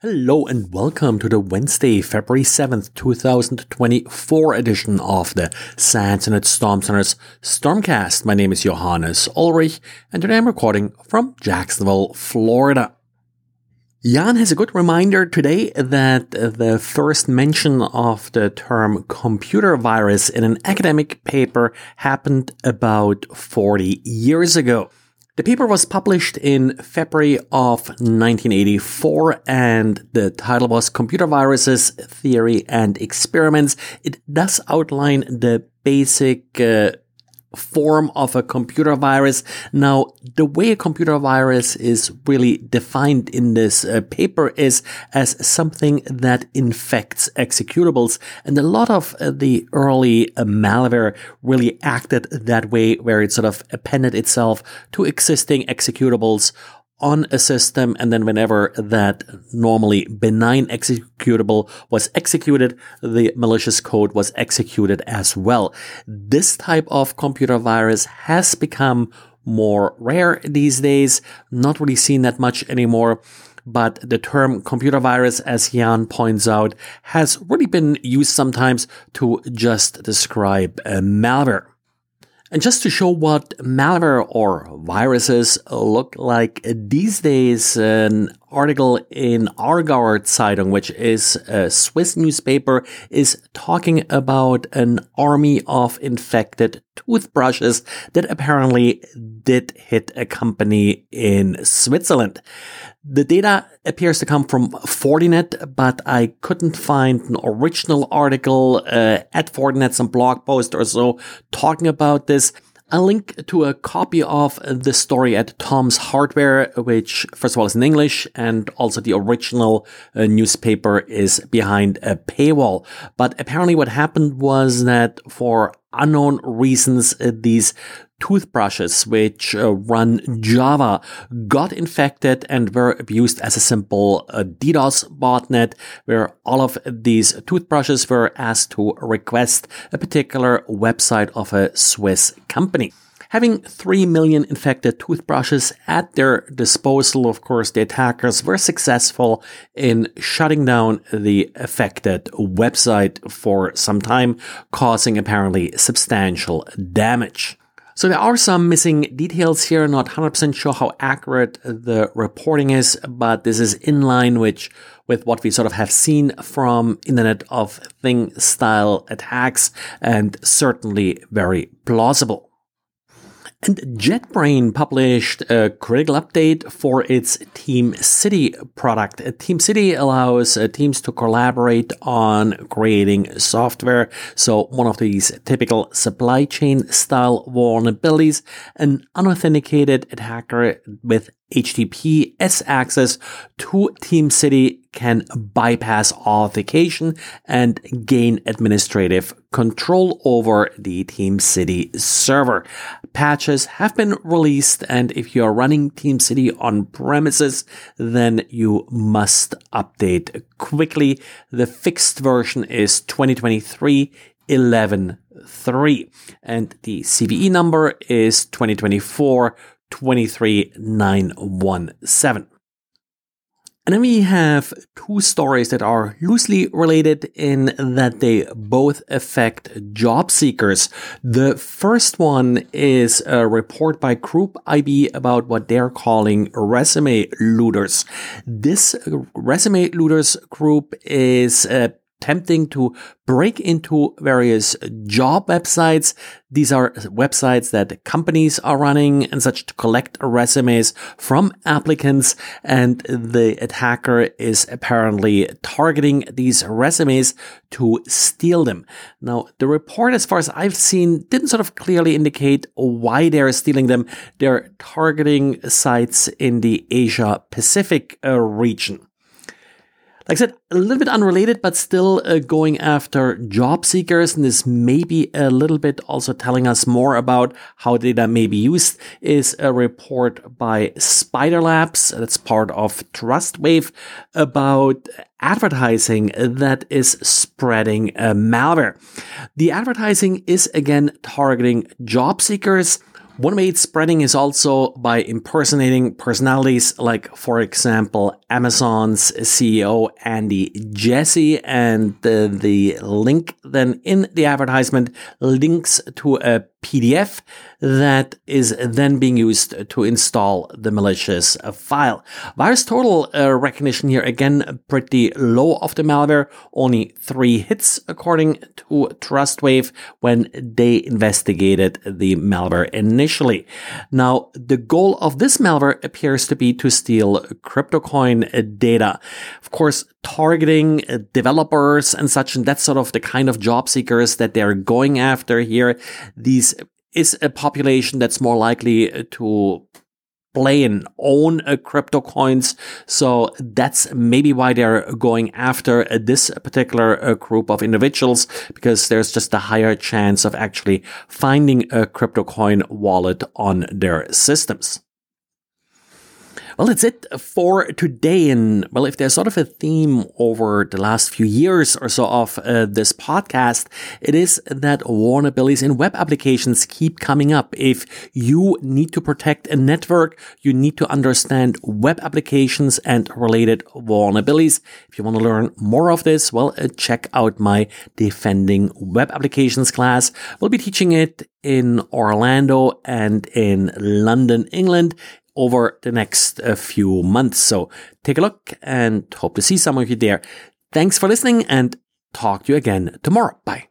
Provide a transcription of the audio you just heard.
Hello and welcome to the Wednesday, February 7th, 2024 edition of the SANS and Storm Center's Stormcast. My name is Johannes Ulrich and today I'm recording from Jacksonville, Florida. Jan has a good reminder today that the first mention of the term computer virus in an academic paper happened about 40 years ago. The paper was published in February of 1984 and the title was Computer Viruses, Theory and Experiments. It does outline the basic uh, form of a computer virus. Now, the way a computer virus is really defined in this uh, paper is as something that infects executables. And a lot of uh, the early uh, malware really acted that way, where it sort of appended itself to existing executables on a system. And then whenever that normally benign executable was executed, the malicious code was executed as well. This type of computer virus has become more rare these days, not really seen that much anymore. But the term computer virus, as Jan points out, has really been used sometimes to just describe a malware. And just to show what malware or viruses look like these days, an article in Aargauer Zeitung, which is a Swiss newspaper, is talking about an army of infected toothbrushes that apparently did hit a company in Switzerland. The data appears to come from Fortinet, but I couldn't find an original article uh, at Fortinet, some blog post or so talking about this. A link to a copy of the story at Tom's Hardware, which first of all is in English and also the original uh, newspaper is behind a paywall. But apparently what happened was that for unknown reasons, uh, these toothbrushes which uh, run Java got infected and were abused as a simple uh, DDoS botnet where all of these toothbrushes were asked to request a particular website of a Swiss company. Having 3 million infected toothbrushes at their disposal, of course, the attackers were successful in shutting down the affected website for some time, causing apparently substantial damage. So there are some missing details here, not 100% sure how accurate the reporting is, but this is in line with, with what we sort of have seen from Internet of Thing style attacks and certainly very plausible. And JetBrain published a critical update for its TeamCity product. TeamCity allows uh, teams to collaborate on creating software. So one of these typical supply chain style vulnerabilities, an unauthenticated attacker with HTTPS access to TeamCity can bypass authentication and gain administrative control over the Team City server. Patches have been released, and if you are running TeamCity on premises, then you must update quickly. The fixed version is 2023 11.3, and the CVE number is 2024 23917. And then we have two stories that are loosely related in that they both affect job seekers. The first one is a report by Group IB about what they're calling resume looters. This resume looters group is uh, attempting to break into various job websites. These are websites that companies are running and such to collect resumes from applicants. And the attacker is apparently targeting these resumes to steal them. Now, the report, as far as I've seen, didn't sort of clearly indicate why they're stealing them. They're targeting sites in the Asia Pacific uh, region. Like I said, a little bit unrelated, but still uh, going after job seekers. And this may be a little bit also telling us more about how data may be used is a report by SpiderLabs. That's part of TrustWave about advertising that is spreading uh, malware. The advertising is again targeting job seekers One way it's spreading is also by impersonating personalities like, for example, Amazon's CEO Andy Jassy. And the, the link then in the advertisement links to a PDF that is then being used to install the malicious file. VirusTotal uh, recognition here again pretty low of the malware, only three hits according to TrustWave when they investigated the malware initially. Now, the goal of this malware appears to be to steal CryptoCoin data. Of course, targeting developers and such, and that's sort of the kind of job seekers that they're going after here. These is a population that's more likely to play and own uh, crypto coins. So that's maybe why they're going after uh, this particular uh, group of individuals because there's just a higher chance of actually finding a crypto coin wallet on their systems. Well, that's it for today. And well, if there's sort of a theme over the last few years or so of uh, this podcast, it is that vulnerabilities in web applications keep coming up. If you need to protect a network, you need to understand web applications and related vulnerabilities. If you want to learn more of this, well, uh, check out my defending web applications class. We'll be teaching it in Orlando and in London, England over the next uh, few months. So take a look and hope to see some of you there. Thanks for listening and talk to you again tomorrow. Bye.